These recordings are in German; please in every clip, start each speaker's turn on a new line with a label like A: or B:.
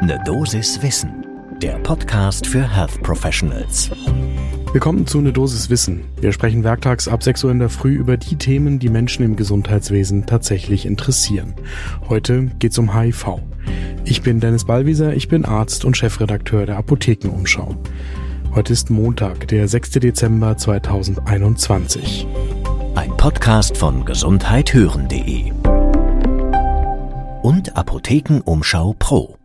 A: Ne Dosis Wissen, der Podcast für Health Professionals.
B: Willkommen zu Ne Dosis Wissen. Wir sprechen werktags ab 6 Uhr in der Früh über die Themen, die Menschen im Gesundheitswesen tatsächlich interessieren. Heute geht's um HIV. Ich bin Dennis Ballwieser, ich bin Arzt und Chefredakteur der Apothekenumschau. Heute ist Montag, der 6. Dezember 2021.
A: Ein Podcast von gesundheithören.de und Apothekenumschau Pro.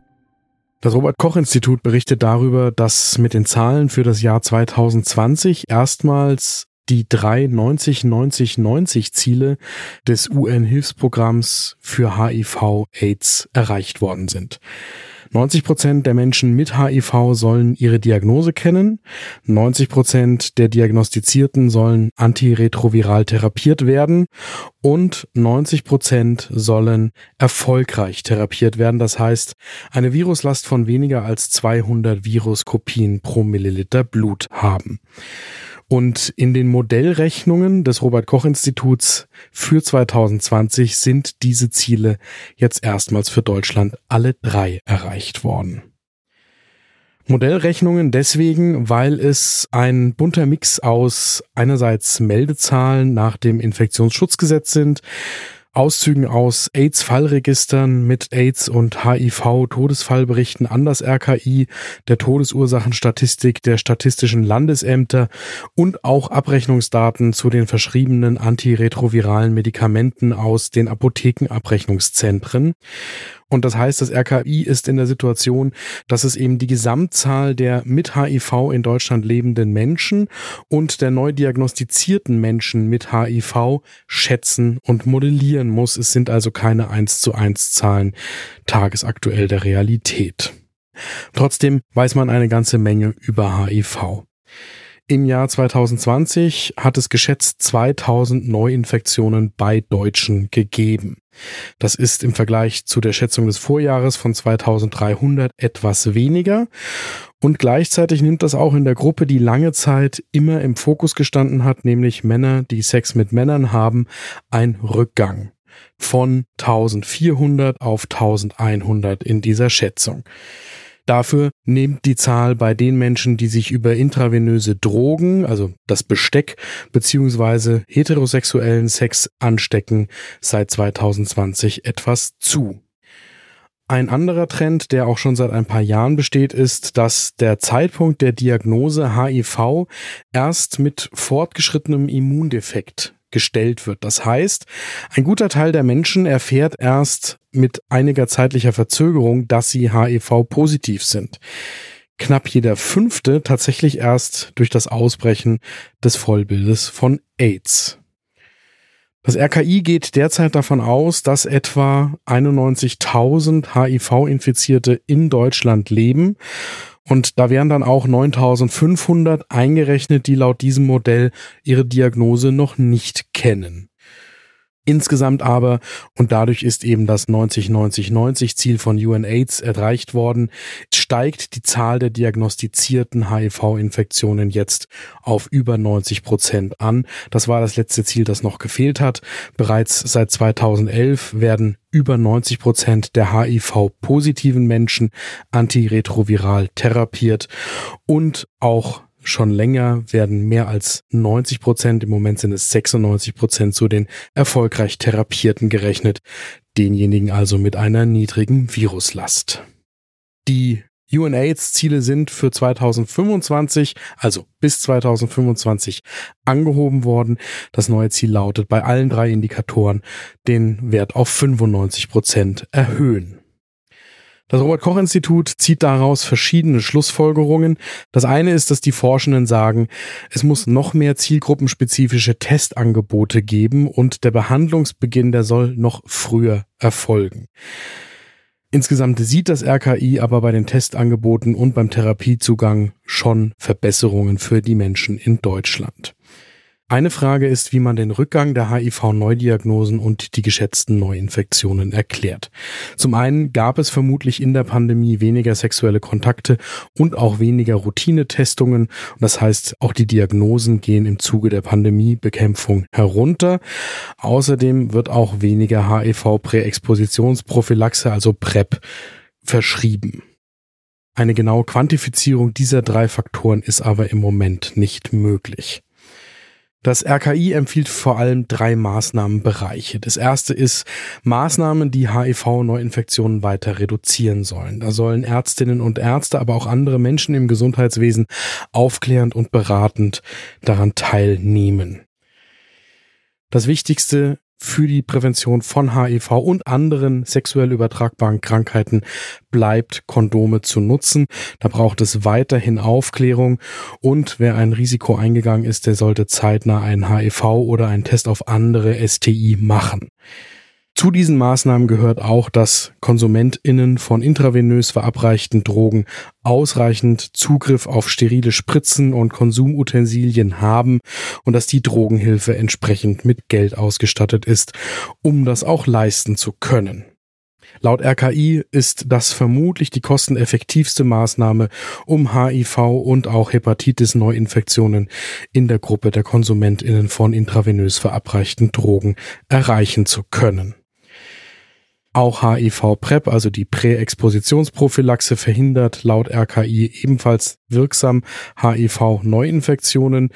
B: Das Robert Koch Institut berichtet darüber, dass mit den Zahlen für das Jahr 2020 erstmals die drei 90-90-90 Ziele des UN-Hilfsprogramms für HIV-AIDS erreicht worden sind. 90 Prozent der Menschen mit HIV sollen ihre Diagnose kennen. 90 Prozent der Diagnostizierten sollen antiretroviral therapiert werden. Und 90 Prozent sollen erfolgreich therapiert werden. Das heißt, eine Viruslast von weniger als 200 Viruskopien pro Milliliter Blut haben. Und in den Modellrechnungen des Robert Koch Instituts für 2020 sind diese Ziele jetzt erstmals für Deutschland alle drei erreicht worden. Modellrechnungen deswegen, weil es ein bunter Mix aus einerseits Meldezahlen nach dem Infektionsschutzgesetz sind, Auszügen aus AIDS-Fallregistern mit AIDS- und HIV-Todesfallberichten an das RKI, der Todesursachenstatistik der statistischen Landesämter und auch Abrechnungsdaten zu den verschriebenen antiretroviralen Medikamenten aus den Apothekenabrechnungszentren. Und das heißt, das RKI ist in der Situation, dass es eben die Gesamtzahl der mit HIV in Deutschland lebenden Menschen und der neu diagnostizierten Menschen mit HIV schätzen und modellieren muss. Es sind also keine 1 zu 1 Zahlen tagesaktuell der Realität. Trotzdem weiß man eine ganze Menge über HIV. Im Jahr 2020 hat es geschätzt 2000 Neuinfektionen bei Deutschen gegeben. Das ist im Vergleich zu der Schätzung des Vorjahres von 2300 etwas weniger. Und gleichzeitig nimmt das auch in der Gruppe, die lange Zeit immer im Fokus gestanden hat, nämlich Männer, die Sex mit Männern haben, ein Rückgang von 1400 auf 1100 in dieser Schätzung. Dafür nimmt die Zahl bei den Menschen, die sich über intravenöse Drogen, also das Besteck, beziehungsweise heterosexuellen Sex anstecken, seit 2020 etwas zu. Ein anderer Trend, der auch schon seit ein paar Jahren besteht, ist, dass der Zeitpunkt der Diagnose HIV erst mit fortgeschrittenem Immundefekt gestellt wird. Das heißt, ein guter Teil der Menschen erfährt erst mit einiger zeitlicher Verzögerung, dass sie HIV-positiv sind. Knapp jeder fünfte tatsächlich erst durch das Ausbrechen des Vollbildes von AIDS. Das RKI geht derzeit davon aus, dass etwa 91.000 HIV-Infizierte in Deutschland leben und da wären dann auch 9500 eingerechnet, die laut diesem Modell ihre Diagnose noch nicht kennen. Insgesamt aber, und dadurch ist eben das 90-90-90 Ziel von UNAIDS erreicht worden, steigt die Zahl der diagnostizierten HIV-Infektionen jetzt auf über 90 Prozent an. Das war das letzte Ziel, das noch gefehlt hat. Bereits seit 2011 werden über 90 Prozent der HIV-positiven Menschen antiretroviral therapiert und auch schon länger werden mehr als 90 Prozent, im Moment sind es 96 Prozent zu den erfolgreich Therapierten gerechnet, denjenigen also mit einer niedrigen Viruslast. Die UNAIDS-Ziele sind für 2025, also bis 2025, angehoben worden. Das neue Ziel lautet bei allen drei Indikatoren den Wert auf 95 Prozent erhöhen. Das Robert Koch Institut zieht daraus verschiedene Schlussfolgerungen. Das eine ist, dass die Forschenden sagen, es muss noch mehr zielgruppenspezifische Testangebote geben und der Behandlungsbeginn, der soll noch früher erfolgen. Insgesamt sieht das RKI aber bei den Testangeboten und beim Therapiezugang schon Verbesserungen für die Menschen in Deutschland. Eine Frage ist, wie man den Rückgang der HIV-Neudiagnosen und die geschätzten Neuinfektionen erklärt. Zum einen gab es vermutlich in der Pandemie weniger sexuelle Kontakte und auch weniger Routinetestungen. Das heißt, auch die Diagnosen gehen im Zuge der Pandemiebekämpfung herunter. Außerdem wird auch weniger HIV-Präexpositionsprophylaxe, also PrEP, verschrieben. Eine genaue Quantifizierung dieser drei Faktoren ist aber im Moment nicht möglich. Das RKI empfiehlt vor allem drei Maßnahmenbereiche. Das erste ist Maßnahmen, die HIV-Neuinfektionen weiter reduzieren sollen. Da sollen Ärztinnen und Ärzte, aber auch andere Menschen im Gesundheitswesen aufklärend und beratend daran teilnehmen. Das Wichtigste für die Prävention von HIV und anderen sexuell übertragbaren Krankheiten bleibt, Kondome zu nutzen. Da braucht es weiterhin Aufklärung und wer ein Risiko eingegangen ist, der sollte zeitnah einen HIV oder einen Test auf andere STI machen. Zu diesen Maßnahmen gehört auch, dass KonsumentInnen von intravenös verabreichten Drogen ausreichend Zugriff auf sterile Spritzen und Konsumutensilien haben und dass die Drogenhilfe entsprechend mit Geld ausgestattet ist, um das auch leisten zu können. Laut RKI ist das vermutlich die kosteneffektivste Maßnahme, um HIV und auch Hepatitis-Neuinfektionen in der Gruppe der KonsumentInnen von intravenös verabreichten Drogen erreichen zu können. Auch HIV-PrEP, also die Präexpositionsprophylaxe, verhindert laut RKI ebenfalls wirksam HIV-Neuinfektionen.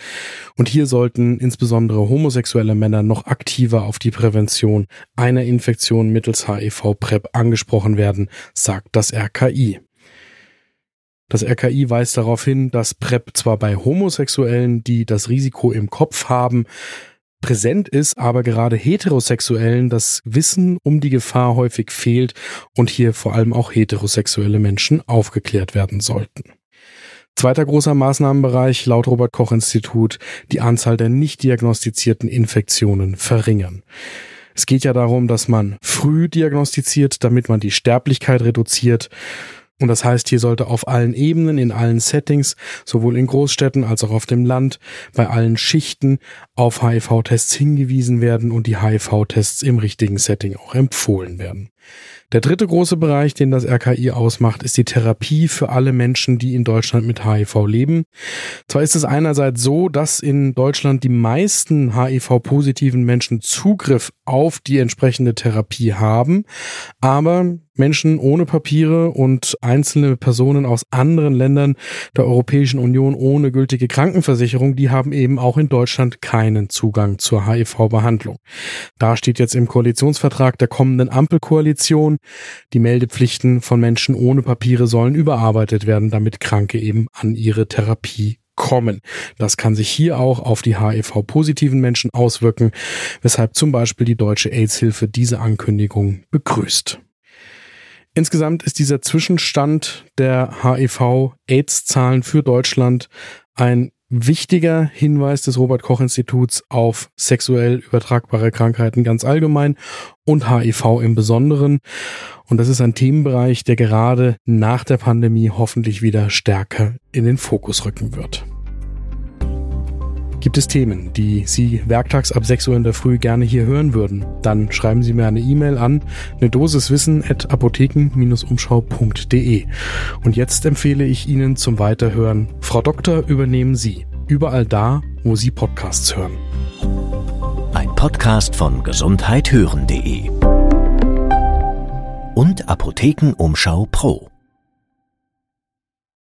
B: Und hier sollten insbesondere homosexuelle Männer noch aktiver auf die Prävention einer Infektion mittels HIV-PrEP angesprochen werden, sagt das RKI. Das RKI weist darauf hin, dass PrEP zwar bei Homosexuellen, die das Risiko im Kopf haben, präsent ist, aber gerade Heterosexuellen das Wissen um die Gefahr häufig fehlt und hier vor allem auch heterosexuelle Menschen aufgeklärt werden sollten. Zweiter großer Maßnahmenbereich laut Robert Koch Institut die Anzahl der nicht diagnostizierten Infektionen verringern. Es geht ja darum, dass man früh diagnostiziert, damit man die Sterblichkeit reduziert und das heißt, hier sollte auf allen Ebenen, in allen Settings, sowohl in Großstädten als auch auf dem Land, bei allen Schichten auf HIV-Tests hingewiesen werden und die HIV-Tests im richtigen Setting auch empfohlen werden. Der dritte große Bereich, den das RKI ausmacht, ist die Therapie für alle Menschen, die in Deutschland mit HIV leben. Zwar ist es einerseits so, dass in Deutschland die meisten HIV-positiven Menschen Zugriff auf die entsprechende Therapie haben, aber Menschen ohne Papiere und einzelne Personen aus anderen Ländern der Europäischen Union ohne gültige Krankenversicherung, die haben eben auch in Deutschland keinen Zugang zur HIV-Behandlung. Da steht jetzt im Koalitionsvertrag der kommenden Ampelkoalition, die Meldepflichten von Menschen ohne Papiere sollen überarbeitet werden, damit Kranke eben an ihre Therapie kommen. Das kann sich hier auch auf die HIV-positiven Menschen auswirken, weshalb zum Beispiel die Deutsche AIDS-Hilfe diese Ankündigung begrüßt. Insgesamt ist dieser Zwischenstand der HIV-AIDS-Zahlen für Deutschland ein wichtiger Hinweis des Robert Koch Instituts auf sexuell übertragbare Krankheiten ganz allgemein und HIV im Besonderen. Und das ist ein Themenbereich, der gerade nach der Pandemie hoffentlich wieder stärker in den Fokus rücken wird. Gibt es Themen, die Sie werktags ab 6 Uhr in der Früh gerne hier hören würden? Dann schreiben Sie mir eine E-Mail an eine Dosis at apotheken-umschau.de. Und jetzt empfehle ich Ihnen zum Weiterhören Frau Doktor übernehmen Sie. Überall da, wo Sie Podcasts hören.
A: Ein Podcast von gesundheithören.de und Apothekenumschau Pro.